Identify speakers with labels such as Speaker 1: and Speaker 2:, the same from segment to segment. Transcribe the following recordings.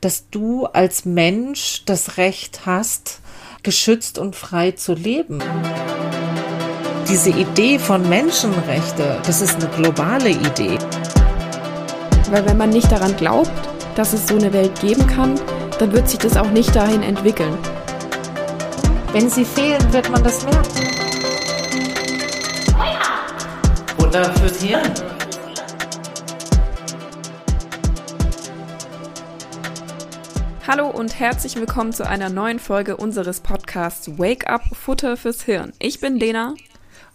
Speaker 1: dass du als Mensch das Recht hast, geschützt und frei zu leben. Diese Idee von Menschenrechte, das ist eine globale Idee.
Speaker 2: Weil wenn man nicht daran glaubt, dass es so eine Welt geben kann, dann wird sich das auch nicht dahin entwickeln.
Speaker 1: Wenn sie fehlen, wird man das merken. Wunder fürs Hirn.
Speaker 2: Hallo und herzlich willkommen zu einer neuen Folge unseres Podcasts Wake Up Futter fürs Hirn. Ich bin Lena.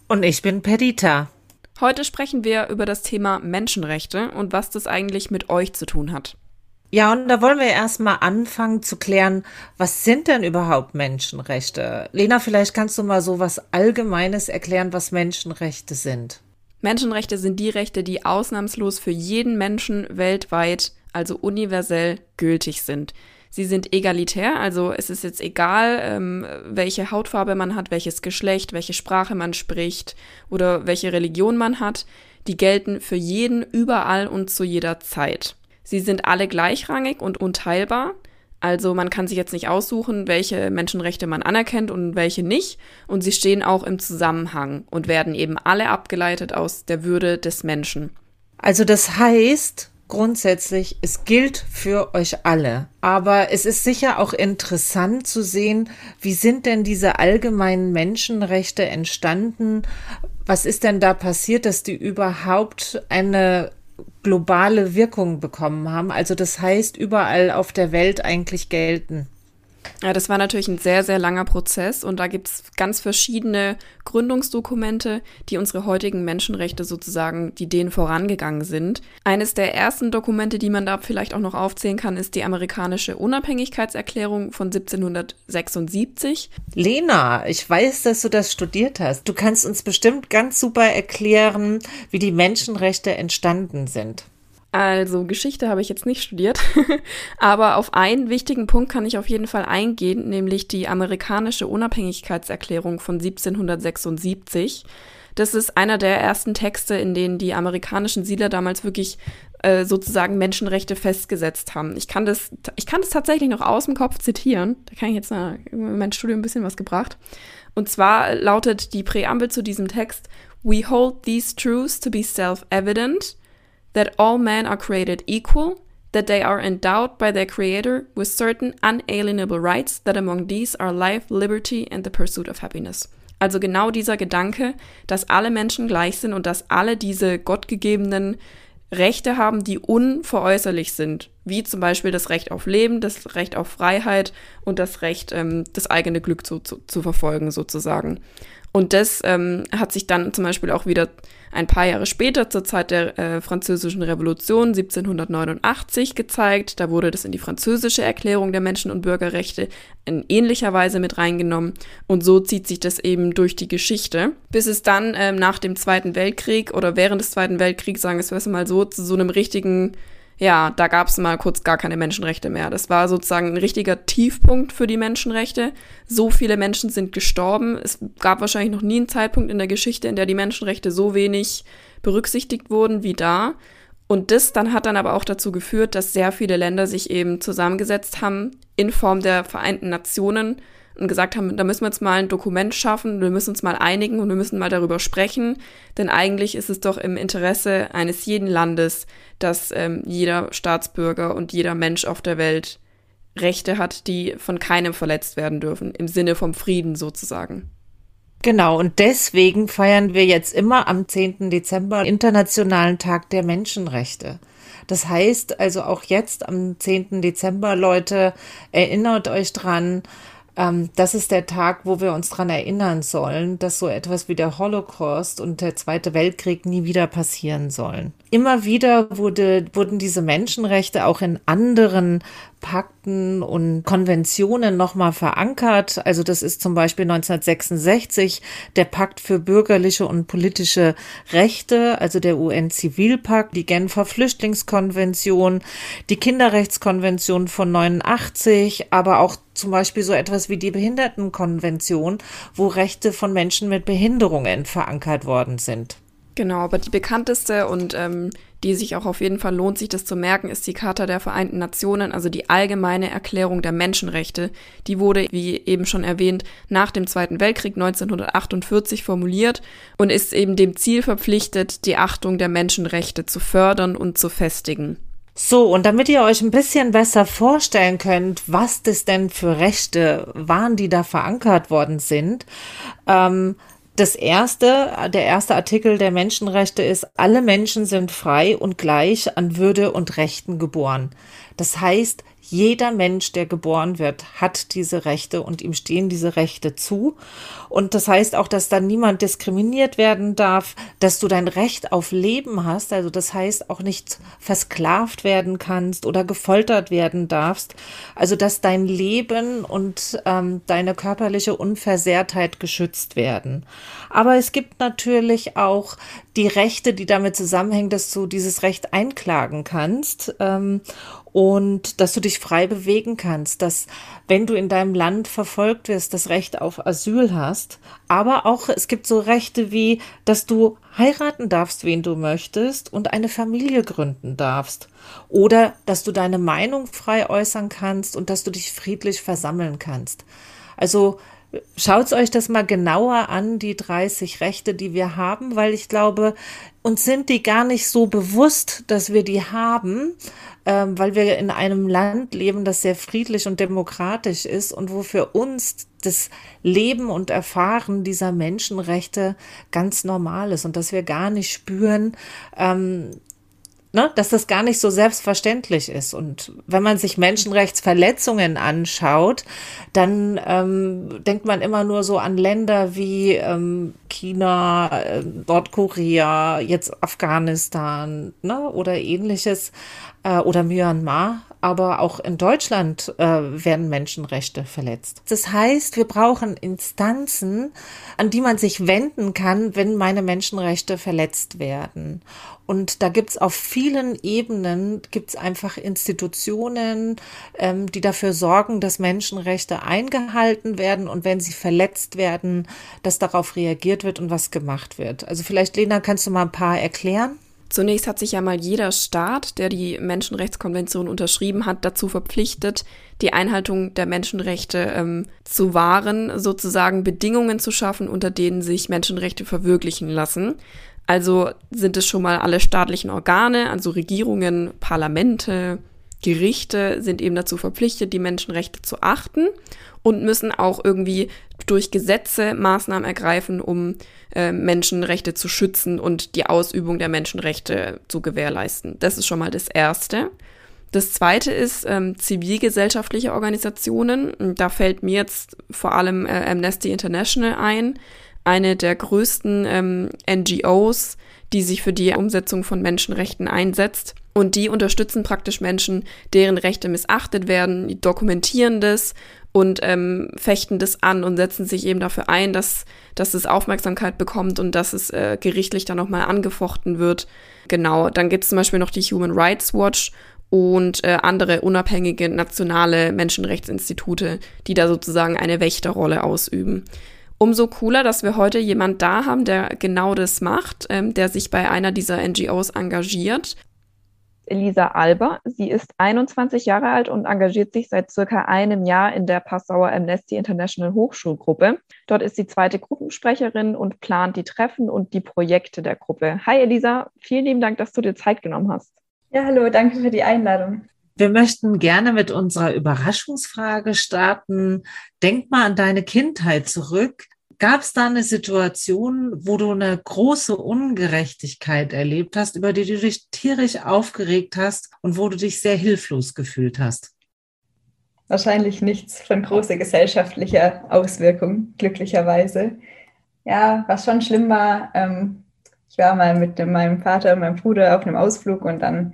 Speaker 1: Und ich bin Perdita.
Speaker 2: Heute sprechen wir über das Thema Menschenrechte und was das eigentlich mit euch zu tun hat.
Speaker 1: Ja, und da wollen wir erstmal anfangen zu klären, was sind denn überhaupt Menschenrechte? Lena, vielleicht kannst du mal so was Allgemeines erklären, was Menschenrechte sind.
Speaker 2: Menschenrechte sind die Rechte, die ausnahmslos für jeden Menschen weltweit, also universell gültig sind. Sie sind egalitär, also es ist jetzt egal, ähm, welche Hautfarbe man hat, welches Geschlecht, welche Sprache man spricht oder welche Religion man hat. Die gelten für jeden überall und zu jeder Zeit. Sie sind alle gleichrangig und unteilbar. Also man kann sich jetzt nicht aussuchen, welche Menschenrechte man anerkennt und welche nicht. Und sie stehen auch im Zusammenhang und werden eben alle abgeleitet aus der Würde des Menschen.
Speaker 1: Also das heißt, grundsätzlich, es gilt für euch alle. Aber es ist sicher auch interessant zu sehen, wie sind denn diese allgemeinen Menschenrechte entstanden? Was ist denn da passiert, dass die überhaupt eine globale Wirkung bekommen haben? Also das heißt, überall auf der Welt eigentlich gelten.
Speaker 2: Ja, das war natürlich ein sehr, sehr langer Prozess und da gibt es ganz verschiedene Gründungsdokumente, die unsere heutigen Menschenrechte sozusagen, die denen vorangegangen sind. Eines der ersten Dokumente, die man da vielleicht auch noch aufzählen kann, ist die amerikanische Unabhängigkeitserklärung von 1776.
Speaker 1: Lena, ich weiß, dass du das studiert hast. Du kannst uns bestimmt ganz super erklären, wie die Menschenrechte entstanden sind.
Speaker 2: Also Geschichte habe ich jetzt nicht studiert, aber auf einen wichtigen Punkt kann ich auf jeden Fall eingehen, nämlich die amerikanische Unabhängigkeitserklärung von 1776. Das ist einer der ersten Texte, in denen die amerikanischen Siedler damals wirklich äh, sozusagen Menschenrechte festgesetzt haben. Ich kann das, ich kann das tatsächlich noch aus dem Kopf zitieren. Da kann ich jetzt in mein Studium ein bisschen was gebracht. Und zwar lautet die Präambel zu diesem Text: We hold these truths to be self-evident that all men are created equal, that they are endowed by their Creator with certain unalienable rights, that among these are life, liberty and the pursuit of happiness. Also genau dieser Gedanke, dass alle Menschen gleich sind und dass alle diese gottgegebenen Rechte haben, die unveräußerlich sind, wie zum Beispiel das Recht auf Leben, das Recht auf Freiheit und das Recht, ähm, das eigene Glück zu, zu, zu verfolgen sozusagen. Und das ähm, hat sich dann zum Beispiel auch wieder ein paar Jahre später, zur Zeit der äh, Französischen Revolution 1789, gezeigt. Da wurde das in die französische Erklärung der Menschen- und Bürgerrechte in ähnlicher Weise mit reingenommen. Und so zieht sich das eben durch die Geschichte, bis es dann ähm, nach dem Zweiten Weltkrieg oder während des Zweiten Weltkriegs, sagen wir es mal so, zu so einem richtigen ja, da gab es mal kurz gar keine Menschenrechte mehr. Das war sozusagen ein richtiger Tiefpunkt für die Menschenrechte. So viele Menschen sind gestorben. Es gab wahrscheinlich noch nie einen Zeitpunkt in der Geschichte, in der die Menschenrechte so wenig berücksichtigt wurden wie da. Und das dann hat dann aber auch dazu geführt, dass sehr viele Länder sich eben zusammengesetzt haben in Form der Vereinten Nationen und gesagt haben, da müssen wir jetzt mal ein Dokument schaffen, wir müssen uns mal einigen und wir müssen mal darüber sprechen, denn eigentlich ist es doch im Interesse eines jeden Landes, dass ähm, jeder Staatsbürger und jeder Mensch auf der Welt Rechte hat, die von keinem verletzt werden dürfen, im Sinne vom Frieden sozusagen.
Speaker 1: Genau, und deswegen feiern wir jetzt immer am 10. Dezember Internationalen Tag der Menschenrechte. Das heißt also auch jetzt am 10. Dezember, Leute, erinnert euch dran, ähm, das ist der Tag, wo wir uns daran erinnern sollen, dass so etwas wie der Holocaust und der Zweite Weltkrieg nie wieder passieren sollen. Immer wieder wurde, wurden diese Menschenrechte auch in anderen Pakten und Konventionen nochmal verankert. Also das ist zum Beispiel 1966 der Pakt für bürgerliche und politische Rechte, also der UN-Zivilpakt, die Genfer Flüchtlingskonvention, die Kinderrechtskonvention von 89, aber auch zum Beispiel so etwas wie die Behindertenkonvention, wo Rechte von Menschen mit Behinderungen verankert worden sind.
Speaker 2: Genau, aber die bekannteste und ähm, die sich auch auf jeden Fall lohnt, sich das zu merken, ist die Charta der Vereinten Nationen, also die allgemeine Erklärung der Menschenrechte. Die wurde, wie eben schon erwähnt, nach dem Zweiten Weltkrieg 1948 formuliert und ist eben dem Ziel verpflichtet, die Achtung der Menschenrechte zu fördern und zu festigen.
Speaker 1: So, und damit ihr euch ein bisschen besser vorstellen könnt, was das denn für Rechte waren, die da verankert worden sind, ähm, das erste, der erste Artikel der Menschenrechte ist, alle Menschen sind frei und gleich an Würde und Rechten geboren. Das heißt, jeder Mensch, der geboren wird, hat diese Rechte und ihm stehen diese Rechte zu. Und das heißt auch, dass dann niemand diskriminiert werden darf, dass du dein Recht auf Leben hast. Also das heißt auch nicht versklavt werden kannst oder gefoltert werden darfst. Also dass dein Leben und ähm, deine körperliche Unversehrtheit geschützt werden. Aber es gibt natürlich auch die Rechte, die damit zusammenhängen, dass du dieses Recht einklagen kannst. Ähm, und dass du dich frei bewegen kannst, dass wenn du in deinem Land verfolgt wirst, das Recht auf Asyl hast, aber auch es gibt so Rechte wie, dass du heiraten darfst, wen du möchtest und eine Familie gründen darfst oder dass du deine Meinung frei äußern kannst und dass du dich friedlich versammeln kannst. Also Schaut euch das mal genauer an, die 30 Rechte, die wir haben, weil ich glaube, uns sind die gar nicht so bewusst, dass wir die haben, ähm, weil wir in einem Land leben, das sehr friedlich und demokratisch ist und wo für uns das Leben und Erfahren dieser Menschenrechte ganz normal ist und dass wir gar nicht spüren, ähm, ne, dass das gar nicht so selbstverständlich ist. Und wenn man sich Menschenrechtsverletzungen anschaut, dann ähm, denkt man immer nur so an Länder wie ähm, China, äh, Nordkorea, jetzt Afghanistan ne, oder ähnliches äh, oder Myanmar aber auch in Deutschland äh, werden Menschenrechte verletzt. Das heißt, wir brauchen Instanzen, an die man sich wenden kann, wenn meine Menschenrechte verletzt werden. Und da gibt's auf vielen Ebenen gibt's einfach Institutionen, ähm, die dafür sorgen, dass Menschenrechte eingehalten werden und wenn sie verletzt werden, dass darauf reagiert wird und was gemacht wird. Also vielleicht, Lena, kannst du mal ein paar erklären?
Speaker 2: Zunächst hat sich ja mal jeder Staat, der die Menschenrechtskonvention unterschrieben hat, dazu verpflichtet, die Einhaltung der Menschenrechte ähm, zu wahren, sozusagen Bedingungen zu schaffen, unter denen sich Menschenrechte verwirklichen lassen. Also sind es schon mal alle staatlichen Organe, also Regierungen, Parlamente, Gerichte sind eben dazu verpflichtet, die Menschenrechte zu achten und müssen auch irgendwie durch Gesetze Maßnahmen ergreifen, um äh, Menschenrechte zu schützen und die Ausübung der Menschenrechte zu gewährleisten. Das ist schon mal das Erste. Das zweite ist ähm, zivilgesellschaftliche Organisationen. Da fällt mir jetzt vor allem äh, Amnesty International ein, eine der größten ähm, NGOs, die sich für die Umsetzung von Menschenrechten einsetzt. Und die unterstützen praktisch Menschen, deren Rechte missachtet werden, die dokumentieren das und ähm, fechten das an und setzen sich eben dafür ein, dass, dass es Aufmerksamkeit bekommt und dass es äh, gerichtlich dann nochmal angefochten wird. Genau, dann gibt es zum Beispiel noch die Human Rights Watch und äh, andere unabhängige nationale Menschenrechtsinstitute, die da sozusagen eine Wächterrolle ausüben. Umso cooler, dass wir heute jemand da haben, der genau das macht, ähm, der sich bei einer dieser NGOs engagiert
Speaker 3: Elisa Alber. Sie ist 21 Jahre alt und engagiert sich seit circa einem Jahr in der Passauer Amnesty International Hochschulgruppe. Dort ist sie zweite Gruppensprecherin und plant die Treffen und die Projekte der Gruppe. Hi Elisa, vielen lieben Dank, dass du dir Zeit genommen hast.
Speaker 4: Ja, hallo, danke für die Einladung.
Speaker 1: Wir möchten gerne mit unserer Überraschungsfrage starten. Denk mal an deine Kindheit zurück. Gab es da eine Situation, wo du eine große Ungerechtigkeit erlebt hast, über die du dich tierisch aufgeregt hast und wo du dich sehr hilflos gefühlt hast?
Speaker 4: Wahrscheinlich nichts von großer gesellschaftlicher Auswirkung, glücklicherweise. Ja, was schon schlimm war, ähm, ich war mal mit meinem Vater und meinem Bruder auf einem Ausflug und dann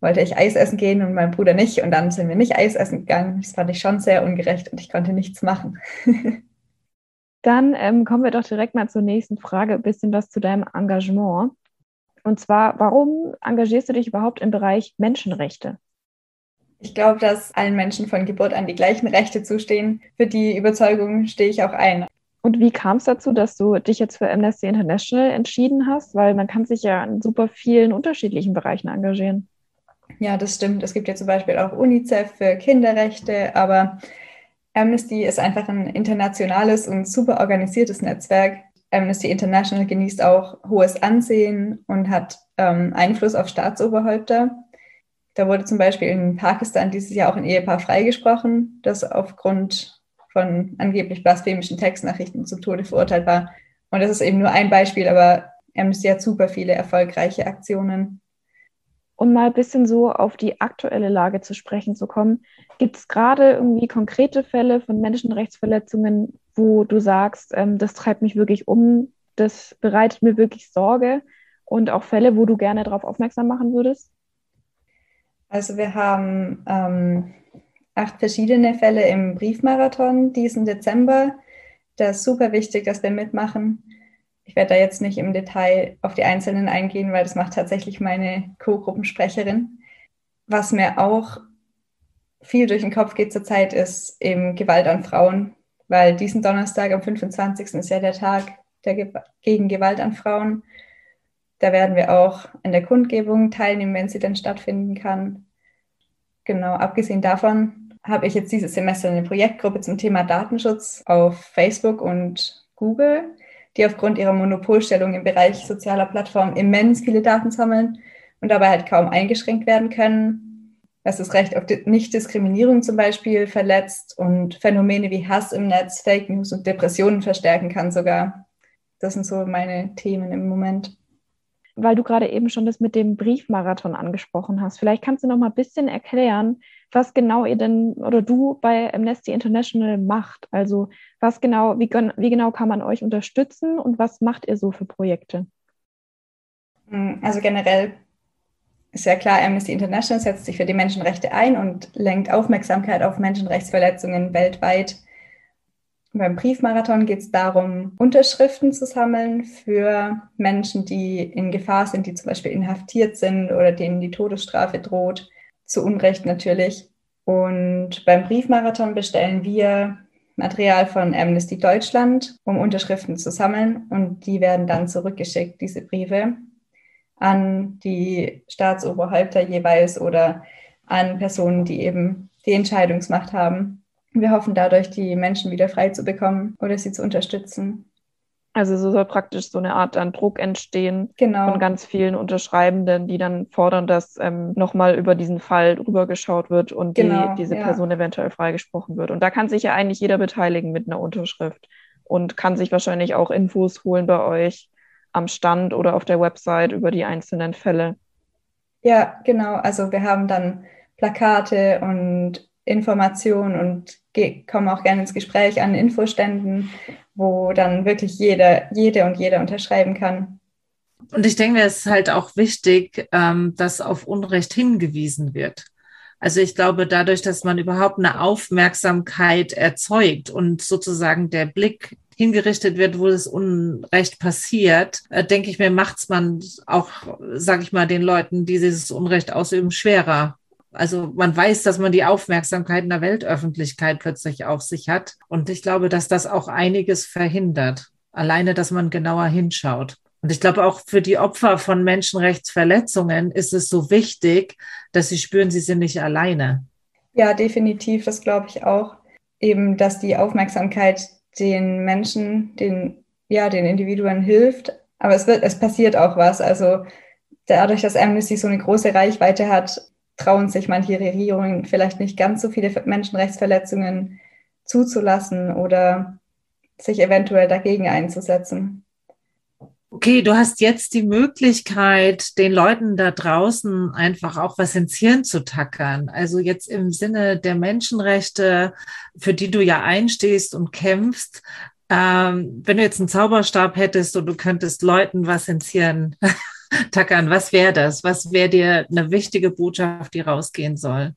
Speaker 4: wollte ich Eis essen gehen und mein Bruder nicht und dann sind wir nicht Eis essen gegangen. Das fand ich schon sehr ungerecht und ich konnte nichts machen.
Speaker 3: Dann ähm, kommen wir doch direkt mal zur nächsten Frage, ein bisschen was zu deinem Engagement. Und zwar, warum engagierst du dich überhaupt im Bereich Menschenrechte?
Speaker 4: Ich glaube, dass allen Menschen von Geburt an die gleichen Rechte zustehen. Für die Überzeugung stehe ich auch ein.
Speaker 3: Und wie kam es dazu, dass du dich jetzt für Amnesty International entschieden hast? Weil man kann sich ja in super vielen unterschiedlichen Bereichen engagieren.
Speaker 4: Ja, das stimmt. Es gibt ja zum Beispiel auch UNICEF für Kinderrechte, aber Amnesty ist einfach ein internationales und super organisiertes Netzwerk. Amnesty International genießt auch hohes Ansehen und hat ähm, Einfluss auf Staatsoberhäupter. Da wurde zum Beispiel in Pakistan dieses Jahr auch ein Ehepaar freigesprochen, das aufgrund von angeblich blasphemischen Textnachrichten zu Tode verurteilt war. Und das ist eben nur ein Beispiel, aber Amnesty hat super viele erfolgreiche Aktionen.
Speaker 3: Um mal ein bisschen so auf die aktuelle Lage zu sprechen zu kommen, gibt es gerade irgendwie konkrete Fälle von Menschenrechtsverletzungen, wo du sagst, ähm, das treibt mich wirklich um, das bereitet mir wirklich Sorge und auch Fälle, wo du gerne darauf aufmerksam machen würdest?
Speaker 4: Also wir haben ähm, acht verschiedene Fälle im Briefmarathon diesen Dezember. Das ist super wichtig, dass wir mitmachen. Ich werde da jetzt nicht im Detail auf die einzelnen eingehen, weil das macht tatsächlich meine Co-Gruppensprecherin. Was mir auch viel durch den Kopf geht zurzeit, ist eben Gewalt an Frauen, weil diesen Donnerstag am 25. ist ja der Tag der Ge gegen Gewalt an Frauen. Da werden wir auch an der Kundgebung teilnehmen, wenn sie dann stattfinden kann. Genau, abgesehen davon habe ich jetzt dieses Semester eine Projektgruppe zum Thema Datenschutz auf Facebook und Google, die aufgrund ihrer Monopolstellung im Bereich sozialer Plattformen immens viele Daten sammeln und dabei halt kaum eingeschränkt werden können. Was das Recht auf Nichtdiskriminierung zum Beispiel verletzt und Phänomene wie Hass im Netz, Fake News und Depressionen verstärken kann sogar. Das sind so meine Themen im Moment
Speaker 3: weil du gerade eben schon das mit dem Briefmarathon angesprochen hast. Vielleicht kannst du noch mal ein bisschen erklären, was genau ihr denn oder du bei Amnesty International macht. Also was genau, wie, wie genau kann man euch unterstützen und was macht ihr so für Projekte?
Speaker 4: Hm, also generell ist ja klar, Amnesty International setzt sich für die Menschenrechte ein und lenkt Aufmerksamkeit auf Menschenrechtsverletzungen weltweit beim Briefmarathon geht es darum, Unterschriften zu sammeln für Menschen, die in Gefahr sind, die zum Beispiel inhaftiert sind oder denen die Todesstrafe droht. Zu Unrecht natürlich. Und beim Briefmarathon bestellen wir Material von Amnesty Deutschland, um Unterschriften zu sammeln. Und die werden dann zurückgeschickt, diese Briefe, an die Staatsoberhäupter jeweils oder an Personen, die eben die Entscheidungsmacht haben. Wir hoffen dadurch, die Menschen wieder frei zu bekommen oder sie zu unterstützen.
Speaker 3: Also so soll praktisch so eine Art an Druck entstehen genau. von ganz vielen Unterschreibenden, die dann fordern, dass ähm, nochmal über diesen Fall drüber geschaut wird und genau, die, diese ja. Person eventuell freigesprochen wird. Und da kann sich ja eigentlich jeder beteiligen mit einer Unterschrift und kann sich wahrscheinlich auch Infos holen bei euch am Stand oder auf der Website über die einzelnen Fälle.
Speaker 4: Ja, genau. Also wir haben dann Plakate und Informationen und kommen auch gerne ins Gespräch an Infoständen, wo dann wirklich jeder, jede und jeder unterschreiben kann.
Speaker 1: Und ich denke, es ist halt auch wichtig, ähm, dass auf Unrecht hingewiesen wird. Also ich glaube, dadurch, dass man überhaupt eine Aufmerksamkeit erzeugt und sozusagen der Blick hingerichtet wird, wo das Unrecht passiert, äh, denke ich mir, macht es man auch, sage ich mal, den Leuten, die dieses Unrecht ausüben, schwerer. Also man weiß, dass man die Aufmerksamkeit in der Weltöffentlichkeit plötzlich auf sich hat. Und ich glaube, dass das auch einiges verhindert. Alleine, dass man genauer hinschaut. Und ich glaube, auch für die Opfer von Menschenrechtsverletzungen ist es so wichtig, dass sie spüren, sie sind nicht alleine.
Speaker 4: Ja, definitiv. Das glaube ich auch. Eben, dass die Aufmerksamkeit den Menschen, den, ja, den Individuen hilft. Aber es wird, es passiert auch was. Also dadurch, dass Amnesty so eine große Reichweite hat, trauen sich manche Regierungen vielleicht nicht ganz so viele Menschenrechtsverletzungen zuzulassen oder sich eventuell dagegen einzusetzen.
Speaker 1: Okay, du hast jetzt die Möglichkeit, den Leuten da draußen einfach auch was ins Hirn zu tackern. Also jetzt im Sinne der Menschenrechte, für die du ja einstehst und kämpfst. Ähm, wenn du jetzt einen Zauberstab hättest und du könntest Leuten was ins Hirn tackern, was wäre das? Was wäre dir eine wichtige Botschaft, die rausgehen soll?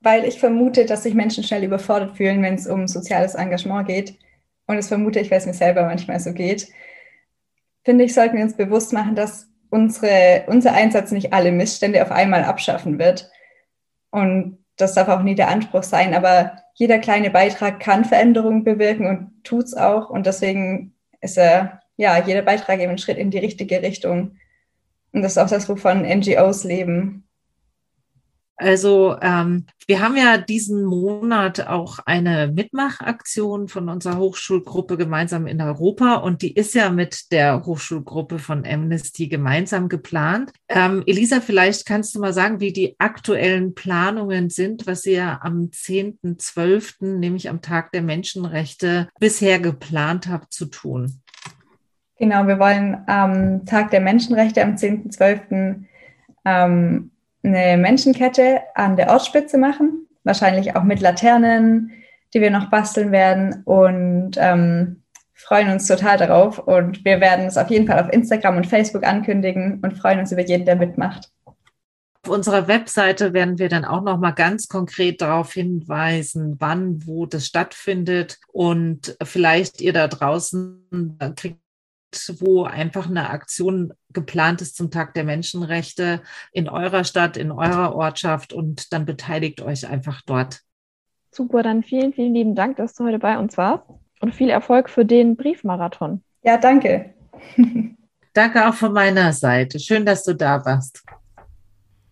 Speaker 4: Weil ich vermute, dass sich Menschen schnell überfordert fühlen, wenn es um soziales Engagement geht. Und das vermute ich, weil es mir selber manchmal so geht. Finde ich, sollten wir uns bewusst machen, dass unsere, unser Einsatz nicht alle Missstände auf einmal abschaffen wird. Und das darf auch nie der Anspruch sein, aber jeder kleine Beitrag kann Veränderungen bewirken und tut es auch. Und deswegen ist er, ja, jeder Beitrag eben ein Schritt in die richtige Richtung. Und das ist auch das, wovon NGOs leben.
Speaker 1: Also ähm, wir haben ja diesen Monat auch eine Mitmachaktion von unserer Hochschulgruppe gemeinsam in Europa und die ist ja mit der Hochschulgruppe von Amnesty gemeinsam geplant. Ähm, Elisa, vielleicht kannst du mal sagen, wie die aktuellen Planungen sind, was ihr am 10.12., nämlich am Tag der Menschenrechte, bisher geplant habt zu tun.
Speaker 4: Genau, wir wollen am Tag der Menschenrechte am 10.12. Ähm, eine Menschenkette an der Ortsspitze machen, wahrscheinlich auch mit Laternen, die wir noch basteln werden und ähm, freuen uns total darauf. Und wir werden es auf jeden Fall auf Instagram und Facebook ankündigen und freuen uns über jeden, der mitmacht.
Speaker 1: Auf unserer Webseite werden wir dann auch noch mal ganz konkret darauf hinweisen, wann, wo das stattfindet und vielleicht ihr da draußen kriegt wo einfach eine Aktion geplant ist zum Tag der Menschenrechte in eurer Stadt, in eurer Ortschaft und dann beteiligt euch einfach dort.
Speaker 3: Super, dann vielen, vielen lieben Dank, dass du heute bei uns warst und viel Erfolg für den Briefmarathon.
Speaker 4: Ja, danke.
Speaker 1: danke auch von meiner Seite. Schön, dass du da warst.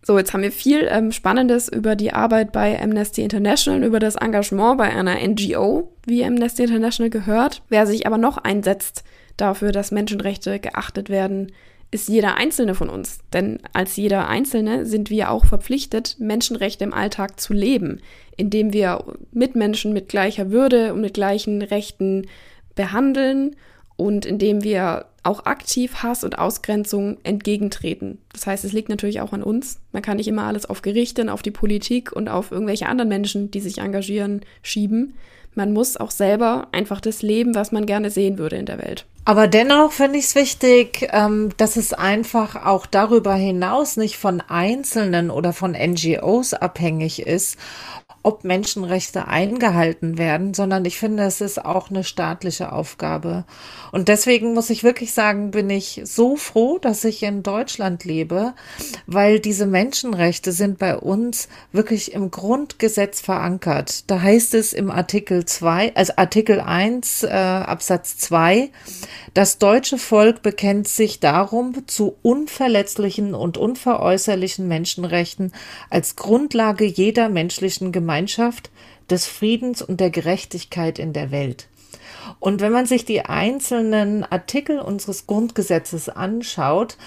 Speaker 2: So, jetzt haben wir viel ähm, Spannendes über die Arbeit bei Amnesty International, über das Engagement bei einer NGO, wie Amnesty International gehört. Wer sich aber noch einsetzt dafür, dass Menschenrechte geachtet werden, ist jeder Einzelne von uns. Denn als jeder Einzelne sind wir auch verpflichtet, Menschenrechte im Alltag zu leben, indem wir Mitmenschen mit gleicher Würde und mit gleichen Rechten behandeln und indem wir auch aktiv Hass und Ausgrenzung entgegentreten. Das heißt, es liegt natürlich auch an uns. Man kann nicht immer alles auf Gerichte, auf die Politik und auf irgendwelche anderen Menschen, die sich engagieren, schieben. Man muss auch selber einfach das leben, was man gerne sehen würde in der Welt.
Speaker 1: Aber dennoch finde ich es wichtig, ähm, dass es einfach auch darüber hinaus nicht von Einzelnen oder von NGOs abhängig ist, ob Menschenrechte eingehalten werden, sondern ich finde, es ist auch eine staatliche Aufgabe. Und deswegen muss ich wirklich sagen, bin ich so froh, dass ich in Deutschland lebe, weil diese Menschenrechte sind bei uns wirklich im Grundgesetz verankert. Da heißt es im Artikel 2, also Artikel 1 äh, Absatz 2, das deutsche Volk bekennt sich darum zu unverletzlichen und unveräußerlichen Menschenrechten als Grundlage jeder menschlichen Gemeinschaft, des Friedens und der Gerechtigkeit in der Welt. Und wenn man sich die einzelnen Artikel unseres Grundgesetzes anschaut,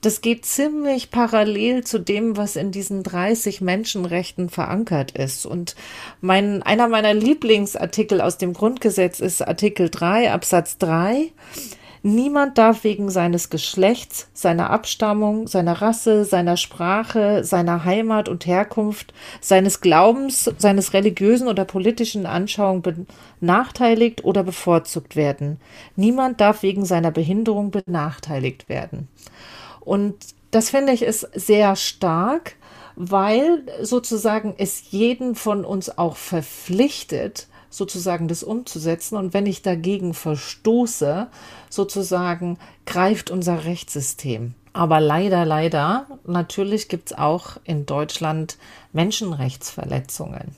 Speaker 1: das geht ziemlich parallel zu dem, was in diesen 30 Menschenrechten verankert ist. Und mein, einer meiner Lieblingsartikel aus dem Grundgesetz ist Artikel 3 Absatz 3. Niemand darf wegen seines Geschlechts, seiner Abstammung, seiner Rasse, seiner Sprache, seiner Heimat und Herkunft, seines Glaubens, seines religiösen oder politischen Anschauungen benachteiligt oder bevorzugt werden. Niemand darf wegen seiner Behinderung benachteiligt werden. Und das finde ich ist sehr stark, weil sozusagen es jeden von uns auch verpflichtet, sozusagen das umzusetzen. Und wenn ich dagegen verstoße, sozusagen greift unser Rechtssystem. Aber leider, leider, natürlich gibt es auch in Deutschland Menschenrechtsverletzungen.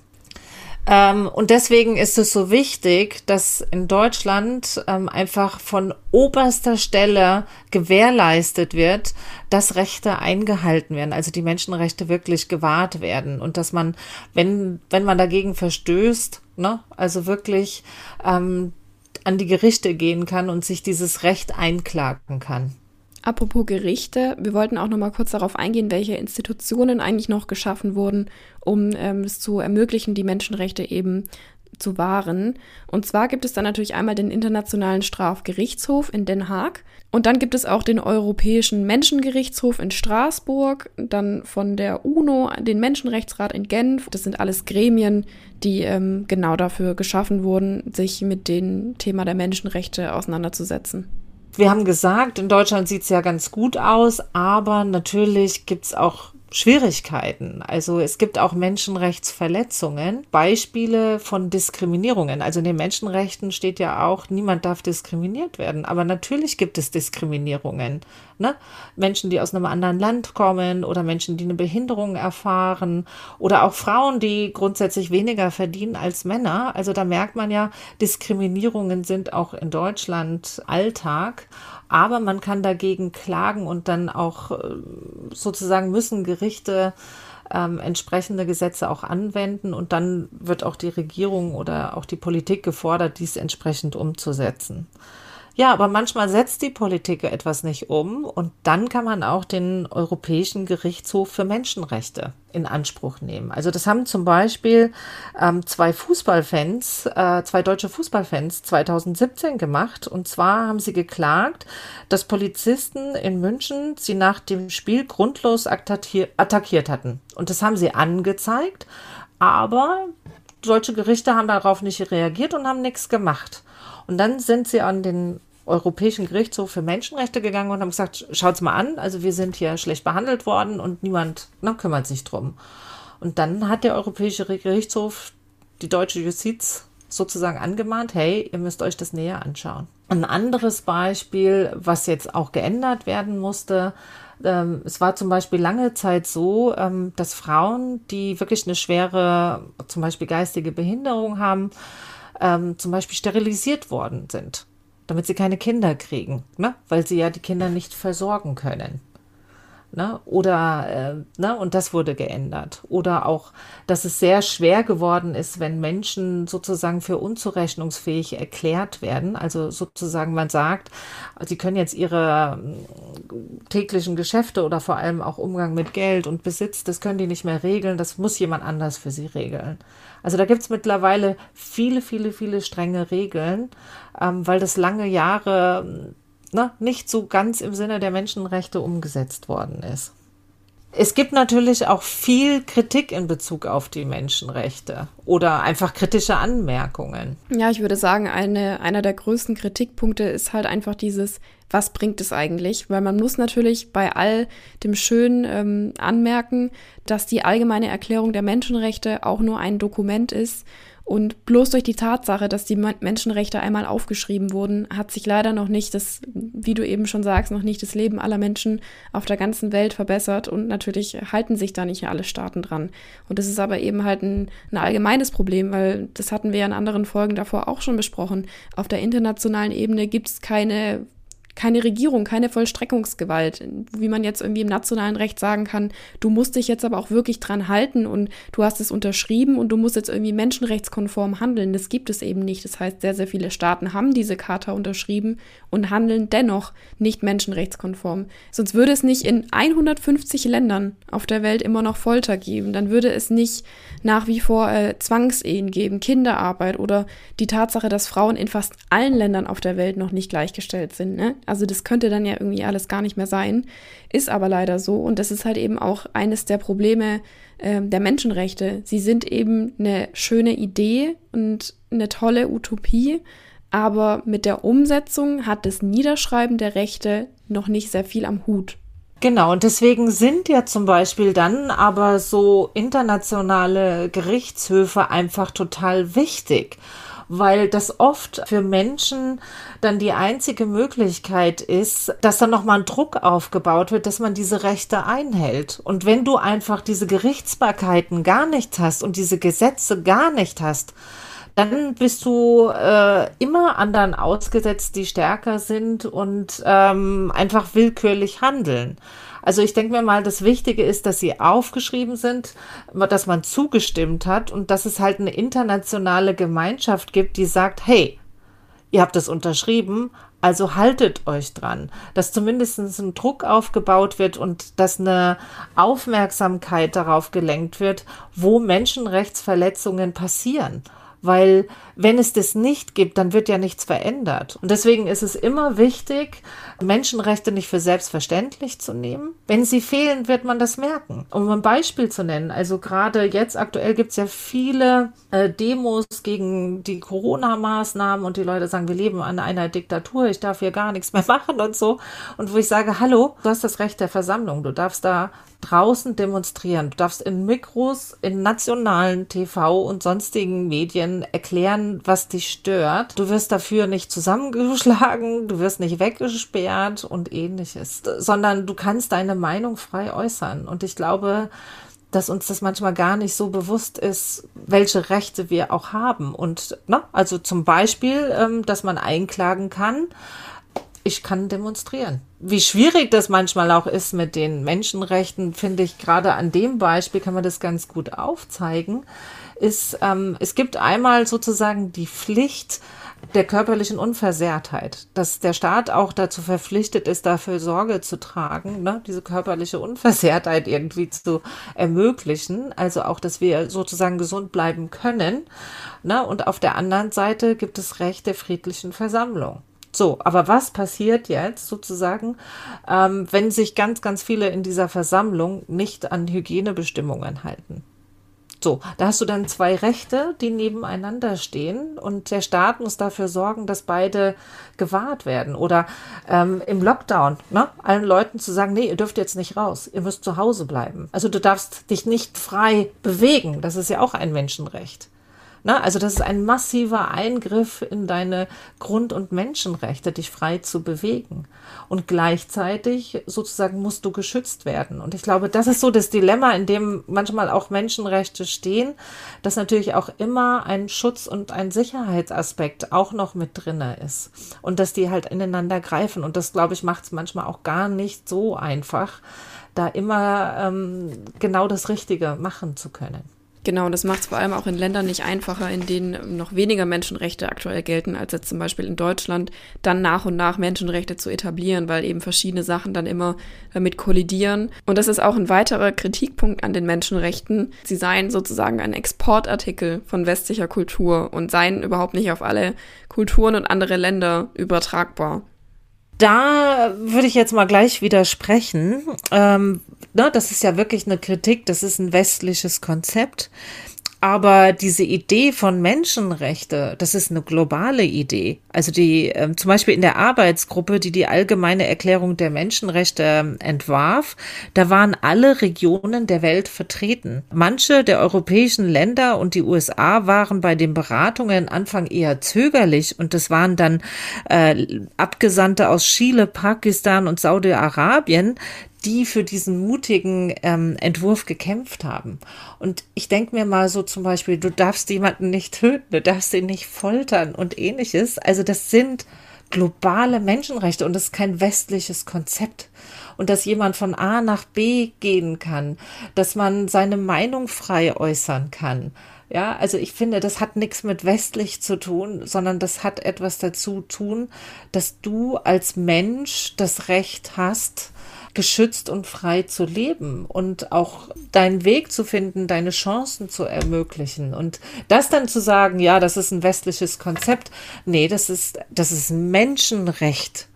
Speaker 1: Ähm, und deswegen ist es so wichtig, dass in Deutschland ähm, einfach von oberster Stelle gewährleistet wird, dass Rechte eingehalten werden, also die Menschenrechte wirklich gewahrt werden und dass man, wenn, wenn man dagegen verstößt, ne, also wirklich ähm, an die Gerichte gehen kann und sich dieses Recht einklagen kann.
Speaker 2: Apropos Gerichte, wir wollten auch noch mal kurz darauf eingehen, welche Institutionen eigentlich noch geschaffen wurden, um ähm, es zu ermöglichen, die Menschenrechte eben zu wahren. Und zwar gibt es dann natürlich einmal den Internationalen Strafgerichtshof in Den Haag und dann gibt es auch den Europäischen Menschengerichtshof in Straßburg, dann von der UNO den Menschenrechtsrat in Genf. Das sind alles Gremien, die ähm, genau dafür geschaffen wurden, sich mit dem Thema der Menschenrechte auseinanderzusetzen.
Speaker 1: Wir haben gesagt, in Deutschland sieht es ja ganz gut aus, aber natürlich gibt es auch Schwierigkeiten. Also es gibt auch Menschenrechtsverletzungen, Beispiele von Diskriminierungen. Also in den Menschenrechten steht ja auch, niemand darf diskriminiert werden. Aber natürlich gibt es Diskriminierungen. Ne? Menschen, die aus einem anderen Land kommen oder Menschen, die eine Behinderung erfahren oder auch Frauen, die grundsätzlich weniger verdienen als Männer. Also da merkt man ja, Diskriminierungen sind auch in Deutschland Alltag. Aber man kann dagegen klagen und dann auch äh, sozusagen müssen Gerichte ähm, entsprechende Gesetze auch anwenden und dann wird auch die Regierung oder auch die Politik gefordert, dies entsprechend umzusetzen. Ja, aber manchmal setzt die Politik etwas nicht um und dann kann man auch den Europäischen Gerichtshof für Menschenrechte in Anspruch nehmen. Also das haben zum Beispiel ähm, zwei Fußballfans, äh, zwei deutsche Fußballfans 2017 gemacht. Und zwar haben sie geklagt, dass Polizisten in München sie nach dem Spiel grundlos attackiert hatten. Und das haben sie angezeigt, aber deutsche Gerichte haben darauf nicht reagiert und haben nichts gemacht. Und dann sind sie an den Europäischen Gerichtshof für Menschenrechte gegangen und haben gesagt, schaut's mal an, also wir sind hier schlecht behandelt worden und niemand na, kümmert sich drum. Und dann hat der Europäische Gerichtshof die deutsche Justiz sozusagen angemahnt, hey, ihr müsst euch das näher anschauen. Ein anderes Beispiel, was jetzt auch geändert werden musste, ähm, es war zum Beispiel lange Zeit so, ähm, dass Frauen, die wirklich eine schwere, zum Beispiel geistige Behinderung haben, ähm, zum Beispiel sterilisiert worden sind damit sie keine Kinder kriegen, ne? weil sie ja die Kinder nicht versorgen können. Ne? Oder, äh, ne? und das wurde geändert. Oder auch, dass es sehr schwer geworden ist, wenn Menschen sozusagen für unzurechnungsfähig erklärt werden. Also sozusagen man sagt, sie können jetzt ihre mm, täglichen Geschäfte oder vor allem auch Umgang mit Geld und Besitz, das können die nicht mehr regeln, das muss jemand anders für sie regeln. Also da gibt es mittlerweile viele, viele, viele strenge Regeln, ähm, weil das lange Jahre ne, nicht so ganz im Sinne der Menschenrechte umgesetzt worden ist. Es gibt natürlich auch viel Kritik in Bezug auf die Menschenrechte oder einfach kritische Anmerkungen.
Speaker 2: Ja, ich würde sagen, eine, einer der größten Kritikpunkte ist halt einfach dieses, was bringt es eigentlich? Weil man muss natürlich bei all dem Schönen ähm, anmerken, dass die allgemeine Erklärung der Menschenrechte auch nur ein Dokument ist und bloß durch die Tatsache, dass die Menschenrechte einmal aufgeschrieben wurden, hat sich leider noch nicht das, wie du eben schon sagst, noch nicht das Leben aller Menschen auf der ganzen Welt verbessert. Und natürlich halten sich da nicht alle Staaten dran. Und das ist aber eben halt ein, ein allgemeines Problem, weil das hatten wir in anderen Folgen davor auch schon besprochen. Auf der internationalen Ebene gibt es keine keine Regierung, keine Vollstreckungsgewalt, wie man jetzt irgendwie im nationalen Recht sagen kann, du musst dich jetzt aber auch wirklich dran halten und du hast es unterschrieben und du musst jetzt irgendwie menschenrechtskonform handeln. Das gibt es eben nicht. Das heißt, sehr, sehr viele Staaten haben diese Charta unterschrieben und handeln dennoch nicht menschenrechtskonform. Sonst würde es nicht in 150 Ländern auf der Welt immer noch Folter geben. Dann würde es nicht nach wie vor äh, Zwangsehen geben, Kinderarbeit oder die Tatsache, dass Frauen in fast allen Ländern auf der Welt noch nicht gleichgestellt sind. Ne? Also das könnte dann ja irgendwie alles gar nicht mehr sein, ist aber leider so und das ist halt eben auch eines der Probleme äh, der Menschenrechte. Sie sind eben eine schöne Idee und eine tolle Utopie, aber mit der Umsetzung hat das Niederschreiben der Rechte noch nicht sehr viel am Hut.
Speaker 1: Genau, und deswegen sind ja zum Beispiel dann aber so internationale Gerichtshöfe einfach total wichtig weil das oft für Menschen dann die einzige Möglichkeit ist, dass dann nochmal ein Druck aufgebaut wird, dass man diese Rechte einhält. Und wenn du einfach diese Gerichtsbarkeiten gar nicht hast und diese Gesetze gar nicht hast, dann bist du äh, immer anderen ausgesetzt, die stärker sind und ähm, einfach willkürlich handeln. Also ich denke mir mal, das Wichtige ist, dass sie aufgeschrieben sind, dass man zugestimmt hat und dass es halt eine internationale Gemeinschaft gibt, die sagt, hey, ihr habt es unterschrieben, also haltet euch dran, dass zumindest ein Druck aufgebaut wird und dass eine Aufmerksamkeit darauf gelenkt wird, wo Menschenrechtsverletzungen passieren weil wenn es das nicht gibt, dann wird ja nichts verändert. Und deswegen ist es immer wichtig, Menschenrechte nicht für selbstverständlich zu nehmen. Wenn sie fehlen, wird man das merken. Um ein Beispiel zu nennen, also gerade jetzt aktuell gibt es ja viele äh, Demos gegen die Corona-Maßnahmen und die Leute sagen, wir leben an einer Diktatur, ich darf hier gar nichts mehr machen und so. Und wo ich sage, hallo, du hast das Recht der Versammlung, du darfst da draußen demonstrieren. Du darfst in Mikros, in nationalen TV und sonstigen Medien erklären, was dich stört. Du wirst dafür nicht zusammengeschlagen, du wirst nicht weggesperrt und ähnliches, sondern du kannst deine Meinung frei äußern. Und ich glaube, dass uns das manchmal gar nicht so bewusst ist, welche Rechte wir auch haben. Und ne, also zum Beispiel, ähm, dass man einklagen kann, ich kann demonstrieren. Wie schwierig das manchmal auch ist mit den Menschenrechten, finde ich gerade an dem Beispiel kann man das ganz gut aufzeigen. Ist, ähm, es gibt einmal sozusagen die Pflicht, der körperlichen Unversehrtheit, dass der Staat auch dazu verpflichtet ist, dafür Sorge zu tragen, ne, diese körperliche Unversehrtheit irgendwie zu ermöglichen, also auch, dass wir sozusagen gesund bleiben können. Ne, und auf der anderen Seite gibt es Recht der friedlichen Versammlung. So, aber was passiert jetzt sozusagen, ähm, wenn sich ganz, ganz viele in dieser Versammlung nicht an Hygienebestimmungen halten? So, da hast du dann zwei Rechte, die nebeneinander stehen und der Staat muss dafür sorgen, dass beide gewahrt werden. Oder ähm, im Lockdown, ne, allen Leuten zu sagen, nee, ihr dürft jetzt nicht raus, ihr müsst zu Hause bleiben. Also du darfst dich nicht frei bewegen, das ist ja auch ein Menschenrecht. Na, also das ist ein massiver Eingriff in deine Grund- und Menschenrechte, dich frei zu bewegen. Und gleichzeitig sozusagen musst du geschützt werden. Und ich glaube, das ist so das Dilemma, in dem manchmal auch Menschenrechte stehen, dass natürlich auch immer ein Schutz und ein Sicherheitsaspekt auch noch mit drinne ist. Und dass die halt ineinander greifen. Und das, glaube ich, macht es manchmal auch gar nicht so einfach, da immer ähm, genau das Richtige machen zu können.
Speaker 2: Genau, und das macht es vor allem auch in Ländern nicht einfacher, in denen noch weniger Menschenrechte aktuell gelten, als jetzt zum Beispiel in Deutschland, dann nach und nach Menschenrechte zu etablieren, weil eben verschiedene Sachen dann immer damit kollidieren. Und das ist auch ein weiterer Kritikpunkt an den Menschenrechten. Sie seien sozusagen ein Exportartikel von westlicher Kultur und seien überhaupt nicht auf alle Kulturen und andere Länder übertragbar.
Speaker 1: Da würde ich jetzt mal gleich widersprechen. Ähm, ne, das ist ja wirklich eine Kritik, das ist ein westliches Konzept. Aber diese Idee von Menschenrechte, das ist eine globale Idee. Also die ähm, zum Beispiel in der Arbeitsgruppe, die die allgemeine Erklärung der Menschenrechte ähm, entwarf, da waren alle Regionen der Welt vertreten. Manche der europäischen Länder und die USA waren bei den Beratungen Anfang eher zögerlich und das waren dann äh, Abgesandte aus Chile, Pakistan und Saudi-Arabien, die für diesen mutigen ähm, Entwurf gekämpft haben. Und ich denke mir mal so zum Beispiel, du darfst jemanden nicht töten, du darfst ihn nicht foltern und ähnliches. Also das sind globale Menschenrechte und das ist kein westliches Konzept. Und dass jemand von A nach B gehen kann, dass man seine Meinung frei äußern kann. Ja, also ich finde, das hat nichts mit westlich zu tun, sondern das hat etwas dazu tun, dass du als Mensch das Recht hast, geschützt und frei zu leben und auch deinen Weg zu finden, deine Chancen zu ermöglichen. Und das dann zu sagen, ja, das ist ein westliches Konzept, nee, das ist, das ist Menschenrecht.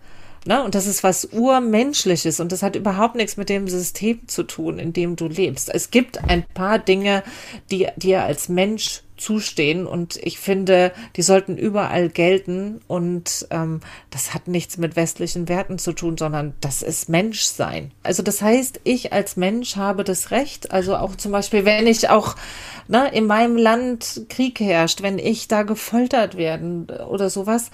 Speaker 1: Ne? Und das ist was Urmenschliches und das hat überhaupt nichts mit dem System zu tun, in dem du lebst. Es gibt ein paar Dinge, die dir als Mensch zustehen. Und ich finde, die sollten überall gelten. Und ähm, das hat nichts mit westlichen Werten zu tun, sondern das ist Menschsein. Also das heißt, ich als Mensch habe das Recht, also auch zum Beispiel, wenn ich auch ne, in meinem Land Krieg herrscht, wenn ich da gefoltert werden oder sowas,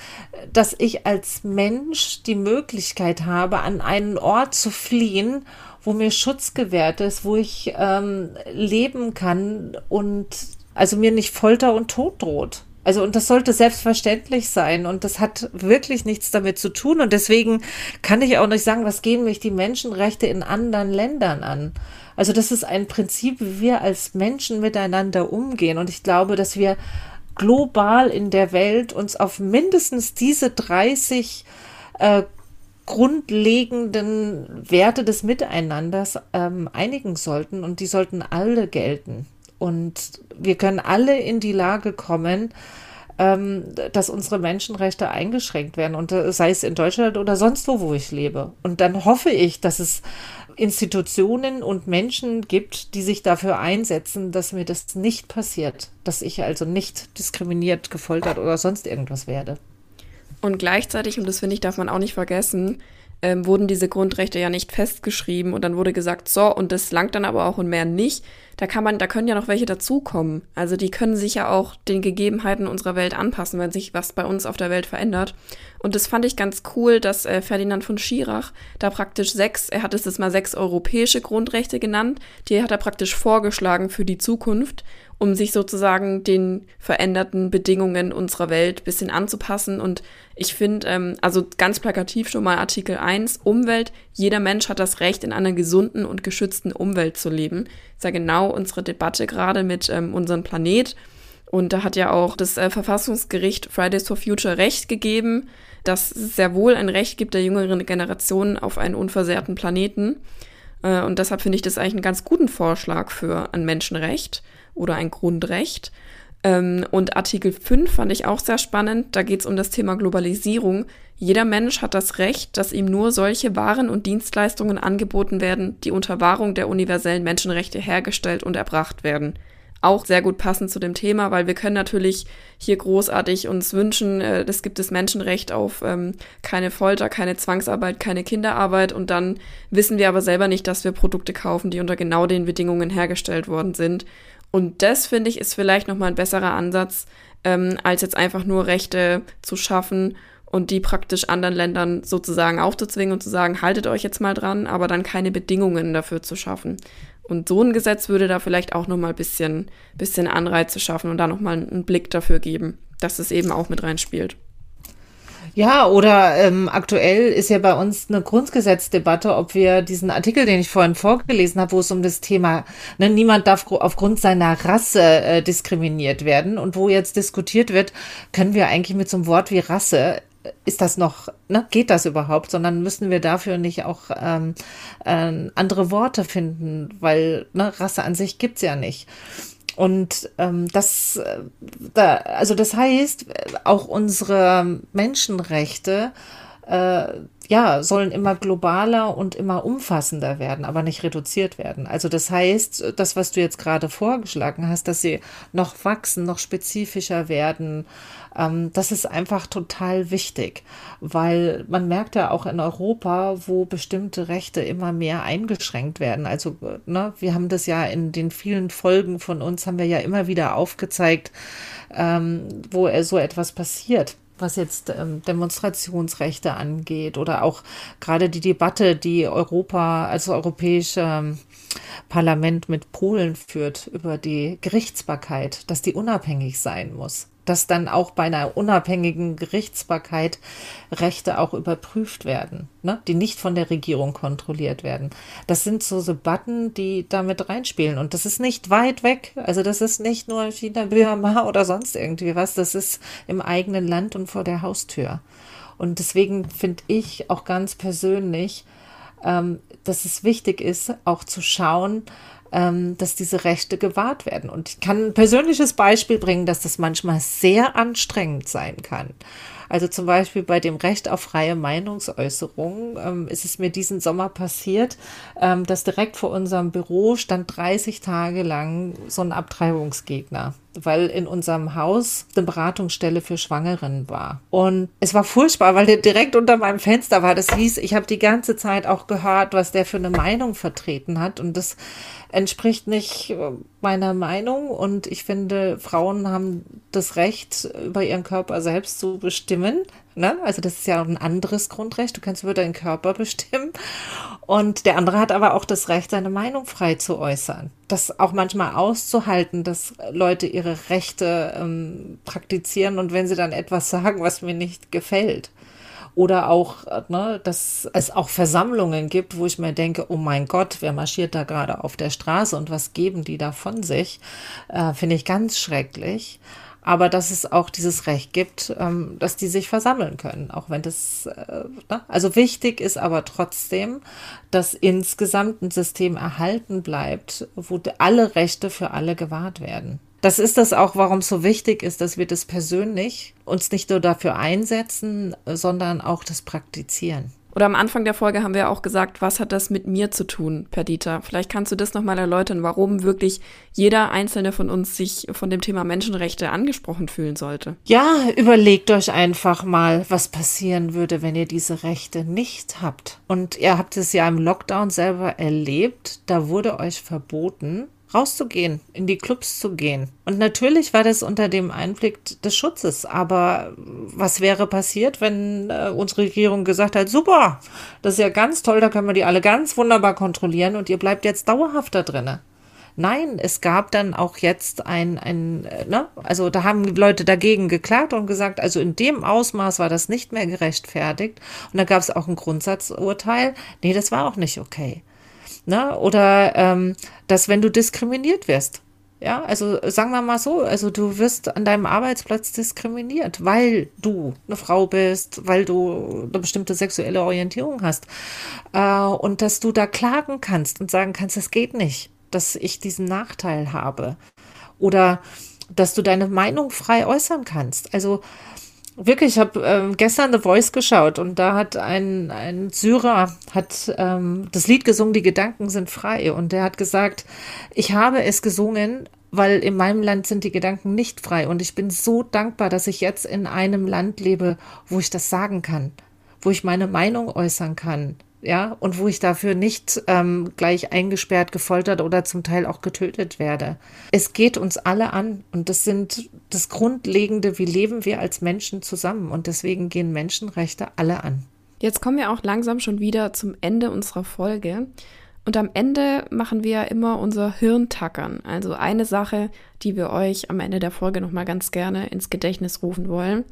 Speaker 1: dass ich als Mensch die Möglichkeit habe, an einen Ort zu fliehen, wo mir Schutz gewährt ist, wo ich ähm, leben kann und also mir nicht Folter und Tod droht. Also, und das sollte selbstverständlich sein. Und das hat wirklich nichts damit zu tun. Und deswegen kann ich auch nicht sagen, was gehen mich die Menschenrechte in anderen Ländern an. Also, das ist ein Prinzip, wie wir als Menschen miteinander umgehen. Und ich glaube, dass wir global in der Welt uns auf mindestens diese 30 äh, grundlegenden Werte des Miteinanders ähm, einigen sollten. Und die sollten alle gelten. Und wir können alle in die Lage kommen, ähm, dass unsere Menschenrechte eingeschränkt werden. Und äh, sei es in Deutschland oder sonst wo, wo ich lebe. Und dann hoffe ich, dass es Institutionen und Menschen gibt, die sich dafür einsetzen, dass mir das nicht passiert, dass ich also nicht diskriminiert, gefoltert oder sonst irgendwas werde.
Speaker 2: Und gleichzeitig, und das finde ich, darf man auch nicht vergessen, ähm, wurden diese Grundrechte ja nicht festgeschrieben und dann wurde gesagt, so, und das langt dann aber auch und mehr nicht. Da kann man, da können ja noch welche dazukommen. Also die können sich ja auch den Gegebenheiten unserer Welt anpassen, wenn sich was bei uns auf der Welt verändert. Und das fand ich ganz cool, dass äh, Ferdinand von Schirach da praktisch sechs, er hat es jetzt mal sechs europäische Grundrechte genannt, die hat er praktisch vorgeschlagen für die Zukunft um sich sozusagen den veränderten Bedingungen unserer Welt bisschen anzupassen. Und ich finde, ähm, also ganz plakativ schon mal Artikel 1, Umwelt, jeder Mensch hat das Recht, in einer gesunden und geschützten Umwelt zu leben. Das ist ja genau unsere Debatte gerade mit ähm, unserem Planet. Und da hat ja auch das äh, Verfassungsgericht Fridays for Future Recht gegeben, dass es sehr wohl ein Recht gibt der jüngeren Generation auf einen unversehrten Planeten. Äh, und deshalb finde ich das eigentlich einen ganz guten Vorschlag für ein Menschenrecht oder ein Grundrecht. Ähm, und Artikel 5 fand ich auch sehr spannend. Da geht es um das Thema Globalisierung. Jeder Mensch hat das Recht, dass ihm nur solche Waren und Dienstleistungen angeboten werden, die unter Wahrung der universellen Menschenrechte hergestellt und erbracht werden. Auch sehr gut passend zu dem Thema, weil wir können natürlich hier großartig uns wünschen, äh, es gibt das Menschenrecht auf ähm, keine Folter, keine Zwangsarbeit, keine Kinderarbeit und dann wissen wir aber selber nicht, dass wir Produkte kaufen, die unter genau den Bedingungen hergestellt worden sind. Und das, finde ich, ist vielleicht nochmal ein besserer Ansatz, ähm, als jetzt einfach nur Rechte zu schaffen und die praktisch anderen Ländern sozusagen aufzuzwingen und zu sagen, haltet euch jetzt mal dran, aber dann keine Bedingungen dafür zu schaffen. Und so ein Gesetz würde da vielleicht auch nochmal ein bisschen, bisschen Anreize schaffen und da nochmal einen Blick dafür geben, dass es eben auch mit reinspielt.
Speaker 1: Ja, oder ähm, aktuell ist ja bei uns eine Grundgesetzdebatte, ob wir diesen Artikel, den ich vorhin vorgelesen habe, wo es um das Thema, ne, niemand darf aufgrund seiner Rasse äh, diskriminiert werden und wo jetzt diskutiert wird, können wir eigentlich mit so einem Wort wie Rasse ist das noch, ne, geht das überhaupt, sondern müssen wir dafür nicht auch ähm, äh, andere Worte finden, weil ne, Rasse an sich gibt's ja nicht. Und ähm, das, äh, da, also das heißt, auch unsere Menschenrechte äh, ja, sollen immer globaler und immer umfassender werden, aber nicht reduziert werden. Also das heißt, das, was du jetzt gerade vorgeschlagen hast, dass sie noch wachsen, noch spezifischer werden, ähm, das ist einfach total wichtig, weil man merkt ja auch in Europa, wo bestimmte Rechte immer mehr eingeschränkt werden. Also, ne, wir haben das ja in den vielen Folgen von uns, haben wir ja immer wieder aufgezeigt, ähm, wo so etwas passiert was jetzt ähm, Demonstrationsrechte angeht oder auch gerade die Debatte, die Europa als europäische ähm, Parlament mit Polen führt über die Gerichtsbarkeit, dass die unabhängig sein muss dass dann auch bei einer unabhängigen Gerichtsbarkeit Rechte auch überprüft werden, ne? die nicht von der Regierung kontrolliert werden. Das sind so Debatten, die damit reinspielen. Und das ist nicht weit weg. Also das ist nicht nur China, Burma oder sonst irgendwie was. Das ist im eigenen Land und vor der Haustür. Und deswegen finde ich auch ganz persönlich, ähm, dass es wichtig ist, auch zu schauen, ähm, dass diese Rechte gewahrt werden. Und ich kann ein persönliches Beispiel bringen, dass das manchmal sehr anstrengend sein kann. Also zum Beispiel bei dem Recht auf freie Meinungsäußerung ähm, ist es mir diesen Sommer passiert, ähm, dass direkt vor unserem Büro stand 30 Tage lang so ein Abtreibungsgegner weil in unserem Haus eine Beratungsstelle für Schwangeren war. Und es war furchtbar, weil der direkt unter meinem Fenster war. Das hieß, ich habe die ganze Zeit auch gehört, was der für eine Meinung vertreten hat. Und das entspricht nicht äh, meiner Meinung. Und ich finde, Frauen haben das Recht, über ihren Körper selbst zu bestimmen. Ne? Also das ist ja ein anderes Grundrecht. Du kannst über deinen Körper bestimmen. Und der andere hat aber auch das Recht, seine Meinung frei zu äußern. Das auch manchmal auszuhalten, dass Leute ihre Rechte ähm, praktizieren und wenn sie dann etwas sagen, was mir nicht gefällt. Oder auch, ne, dass es auch Versammlungen gibt, wo ich mir denke, oh mein Gott, wer marschiert da gerade auf der Straße und was geben die da von sich, äh, finde ich ganz schrecklich aber dass es auch dieses Recht gibt, ähm, dass die sich versammeln können, auch wenn das, äh, ne? also wichtig ist aber trotzdem, dass insgesamt ein System erhalten bleibt, wo alle Rechte für alle gewahrt werden. Das ist das auch, warum es so wichtig ist, dass wir das persönlich uns nicht nur dafür einsetzen, sondern auch das praktizieren.
Speaker 2: Oder am Anfang der Folge haben wir auch gesagt, was hat das mit mir zu tun, Perdita? Vielleicht kannst du das nochmal erläutern, warum wirklich jeder einzelne von uns sich von dem Thema Menschenrechte angesprochen fühlen sollte.
Speaker 1: Ja, überlegt euch einfach mal, was passieren würde, wenn ihr diese Rechte nicht habt. Und ihr habt es ja im Lockdown selber erlebt, da wurde euch verboten, rauszugehen, in die Clubs zu gehen. Und natürlich war das unter dem Einblick des Schutzes. Aber was wäre passiert, wenn äh, unsere Regierung gesagt hat, super, das ist ja ganz toll, da können wir die alle ganz wunderbar kontrollieren und ihr bleibt jetzt dauerhaft da drinnen. Nein, es gab dann auch jetzt ein, ein, äh, ne, also da haben Leute dagegen geklagt und gesagt, also in dem Ausmaß war das nicht mehr gerechtfertigt. Und da gab es auch ein Grundsatzurteil. Nee, das war auch nicht okay. Ne? Oder ähm, dass wenn du diskriminiert wirst. Ja, also sagen wir mal so, also du wirst an deinem Arbeitsplatz diskriminiert, weil du eine Frau bist, weil du eine bestimmte sexuelle Orientierung hast. Äh, und dass du da klagen kannst und sagen kannst, es geht nicht, dass ich diesen Nachteil habe. Oder dass du deine Meinung frei äußern kannst. Also Wirklich, ich habe ähm, gestern The Voice geschaut und da hat ein, ein Syrer hat ähm, das Lied gesungen, die Gedanken sind frei. Und der hat gesagt, ich habe es gesungen, weil in meinem Land sind die Gedanken nicht frei. Und ich bin so dankbar, dass ich jetzt in einem Land lebe, wo ich das sagen kann, wo ich meine Meinung äußern kann, ja, und wo ich dafür nicht ähm, gleich eingesperrt, gefoltert oder zum Teil auch getötet werde. Es geht uns alle an und das sind das Grundlegende, wie leben wir als Menschen zusammen und deswegen gehen Menschenrechte alle an.
Speaker 2: Jetzt kommen wir auch langsam schon wieder zum Ende unserer Folge. Und am Ende machen wir immer unser Hirntackern. Also eine Sache, die wir euch am Ende der Folge nochmal ganz gerne ins Gedächtnis rufen wollen.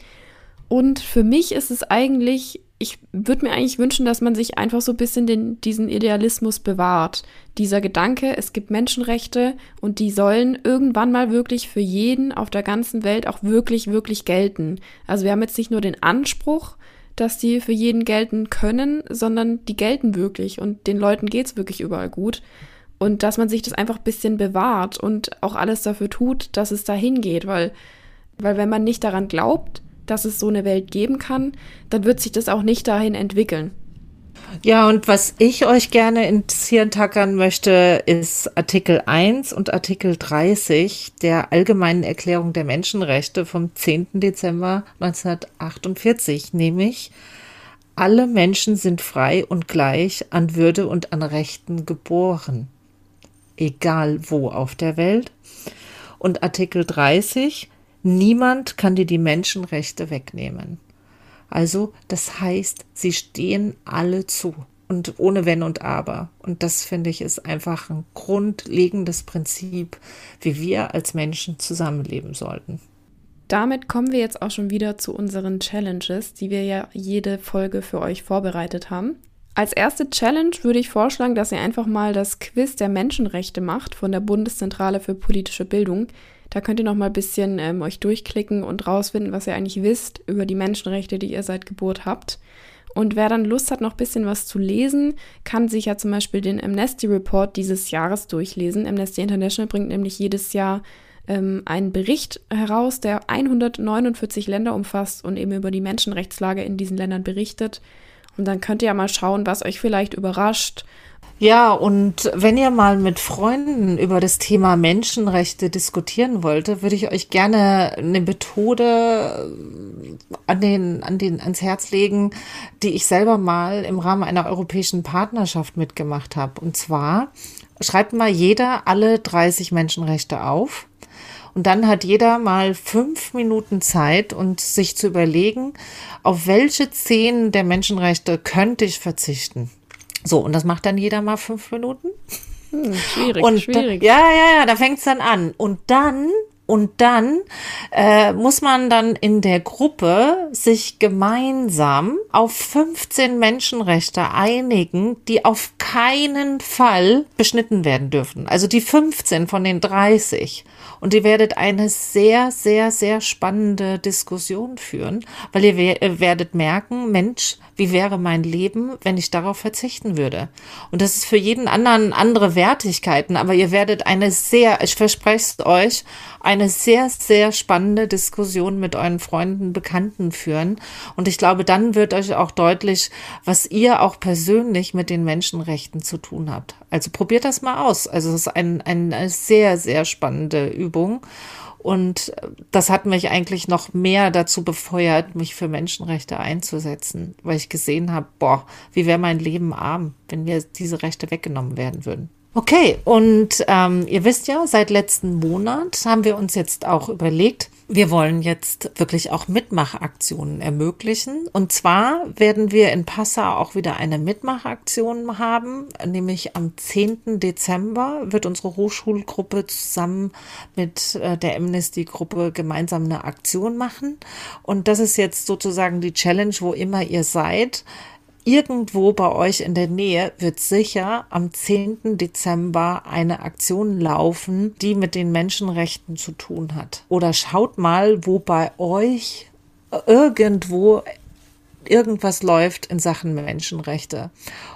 Speaker 2: Und für mich ist es eigentlich ich würde mir eigentlich wünschen, dass man sich einfach so ein bisschen den, diesen Idealismus bewahrt. Dieser Gedanke, es gibt Menschenrechte und die sollen irgendwann mal wirklich für jeden auf der ganzen Welt auch wirklich, wirklich gelten. Also wir haben jetzt nicht nur den Anspruch, dass die für jeden gelten können, sondern die gelten wirklich und den Leuten geht's wirklich überall gut. Und dass man sich das einfach ein bisschen bewahrt und auch alles dafür tut, dass es dahin geht, weil, weil wenn man nicht daran glaubt, dass es so eine Welt geben kann, dann wird sich das auch nicht dahin entwickeln.
Speaker 1: Ja, und was ich euch gerne ins Hirn tackern möchte, ist Artikel 1 und Artikel 30 der Allgemeinen Erklärung der Menschenrechte vom 10. Dezember 1948, nämlich alle Menschen sind frei und gleich an Würde und an Rechten geboren, egal wo auf der Welt. Und Artikel 30, Niemand kann dir die Menschenrechte wegnehmen. Also, das heißt, sie stehen alle zu und ohne Wenn und Aber. Und das finde ich ist einfach ein grundlegendes Prinzip, wie wir als Menschen zusammenleben sollten.
Speaker 2: Damit kommen wir jetzt auch schon wieder zu unseren Challenges, die wir ja jede Folge für euch vorbereitet haben. Als erste Challenge würde ich vorschlagen, dass ihr einfach mal das Quiz der Menschenrechte macht von der Bundeszentrale für politische Bildung. Da könnt ihr noch mal ein bisschen ähm, euch durchklicken und rausfinden, was ihr eigentlich wisst über die Menschenrechte, die ihr seit Geburt habt. Und wer dann Lust hat, noch ein bisschen was zu lesen, kann sich ja zum Beispiel den Amnesty Report dieses Jahres durchlesen. Amnesty International bringt nämlich jedes Jahr ähm, einen Bericht heraus, der 149 Länder umfasst und eben über die Menschenrechtslage in diesen Ländern berichtet. Und dann könnt ihr ja mal schauen, was euch vielleicht überrascht
Speaker 1: ja, und wenn ihr mal mit Freunden über das Thema Menschenrechte diskutieren wollte, würde ich euch gerne eine Methode an den, an den, ans Herz legen, die ich selber mal im Rahmen einer europäischen Partnerschaft mitgemacht habe. Und zwar schreibt mal jeder alle 30 Menschenrechte auf. Und dann hat jeder mal fünf Minuten Zeit und sich zu überlegen, auf welche zehn der Menschenrechte könnte ich verzichten. So, und das macht dann jeder mal fünf Minuten.
Speaker 2: Hm, schwierig,
Speaker 1: und
Speaker 2: schwierig.
Speaker 1: Da, ja, ja, ja, da fängt es dann an. Und dann und dann äh, muss man dann in der Gruppe sich gemeinsam auf 15 Menschenrechte einigen, die auf keinen Fall beschnitten werden dürfen. Also die 15 von den 30. Und ihr werdet eine sehr, sehr, sehr spannende Diskussion führen, weil ihr werdet merken, Mensch, wie wäre mein Leben, wenn ich darauf verzichten würde? Und das ist für jeden anderen andere Wertigkeiten, aber ihr werdet eine sehr, ich verspreche es euch, eine sehr, sehr spannende Diskussion mit euren Freunden, Bekannten führen. Und ich glaube, dann wird euch auch deutlich, was ihr auch persönlich mit den Menschenrechten zu tun habt. Also probiert das mal aus. Also es ist ein, eine sehr, sehr spannende Übung. Und das hat mich eigentlich noch mehr dazu befeuert, mich für Menschenrechte einzusetzen, weil ich gesehen habe, boah, wie wäre mein Leben arm, wenn mir diese Rechte weggenommen werden würden. Okay, und ähm, ihr wisst ja, seit letzten Monat haben wir uns jetzt auch überlegt, wir wollen jetzt wirklich auch Mitmachaktionen ermöglichen. Und zwar werden wir in Passau auch wieder eine Mitmachaktion haben, nämlich am 10. Dezember wird unsere Hochschulgruppe zusammen mit äh, der Amnesty-Gruppe gemeinsam eine Aktion machen. Und das ist jetzt sozusagen die Challenge, wo immer ihr seid Irgendwo bei euch in der Nähe wird sicher am 10. Dezember eine Aktion laufen, die mit den Menschenrechten zu tun hat. Oder schaut mal, wo bei euch irgendwo irgendwas läuft in Sachen Menschenrechte.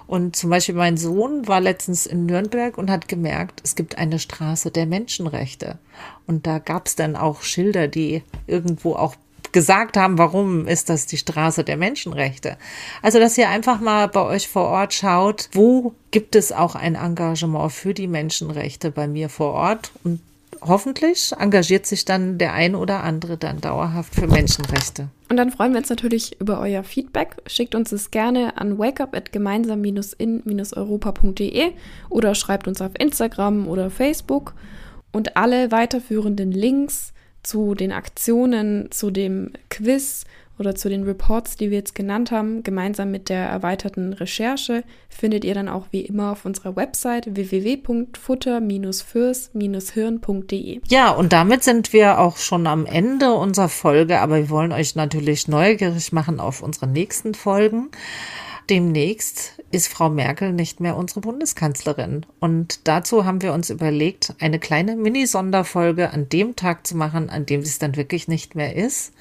Speaker 1: Und zum Beispiel mein Sohn war letztens in Nürnberg und hat gemerkt, es gibt eine Straße der Menschenrechte. Und da gab es dann auch Schilder, die irgendwo auch gesagt haben, warum ist das die Straße der Menschenrechte. Also, dass ihr einfach mal bei euch vor Ort schaut, wo gibt es auch ein Engagement für die Menschenrechte bei mir vor Ort und hoffentlich engagiert sich dann der ein oder andere dann dauerhaft für Menschenrechte.
Speaker 2: Und dann freuen wir uns natürlich über euer Feedback. Schickt uns es gerne an wakeup@gemeinsam-in-europa.de oder schreibt uns auf Instagram oder Facebook. Und alle weiterführenden Links zu den Aktionen, zu dem Quiz oder zu den Reports, die wir jetzt genannt haben, gemeinsam mit der erweiterten Recherche, findet ihr dann auch wie immer auf unserer Website www.futter-fürs-hirn.de.
Speaker 1: Ja, und damit sind wir auch schon am Ende unserer Folge, aber wir wollen euch natürlich neugierig machen auf unsere nächsten Folgen. Demnächst ist Frau Merkel nicht mehr unsere Bundeskanzlerin. Und dazu haben wir uns überlegt, eine kleine Mini-Sonderfolge an dem Tag zu machen, an dem sie es dann wirklich nicht mehr ist.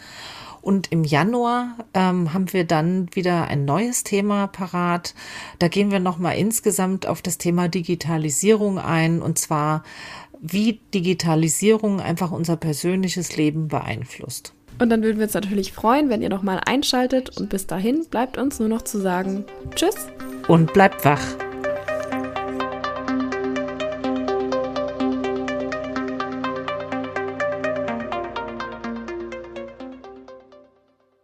Speaker 1: Und im Januar ähm, haben wir dann wieder ein neues Thema parat. Da gehen wir nochmal insgesamt auf das Thema Digitalisierung ein und zwar, wie Digitalisierung einfach unser persönliches Leben beeinflusst.
Speaker 2: Und dann würden wir uns natürlich freuen, wenn ihr nochmal einschaltet. Und bis dahin bleibt uns nur noch zu sagen Tschüss.
Speaker 1: Und bleibt wach.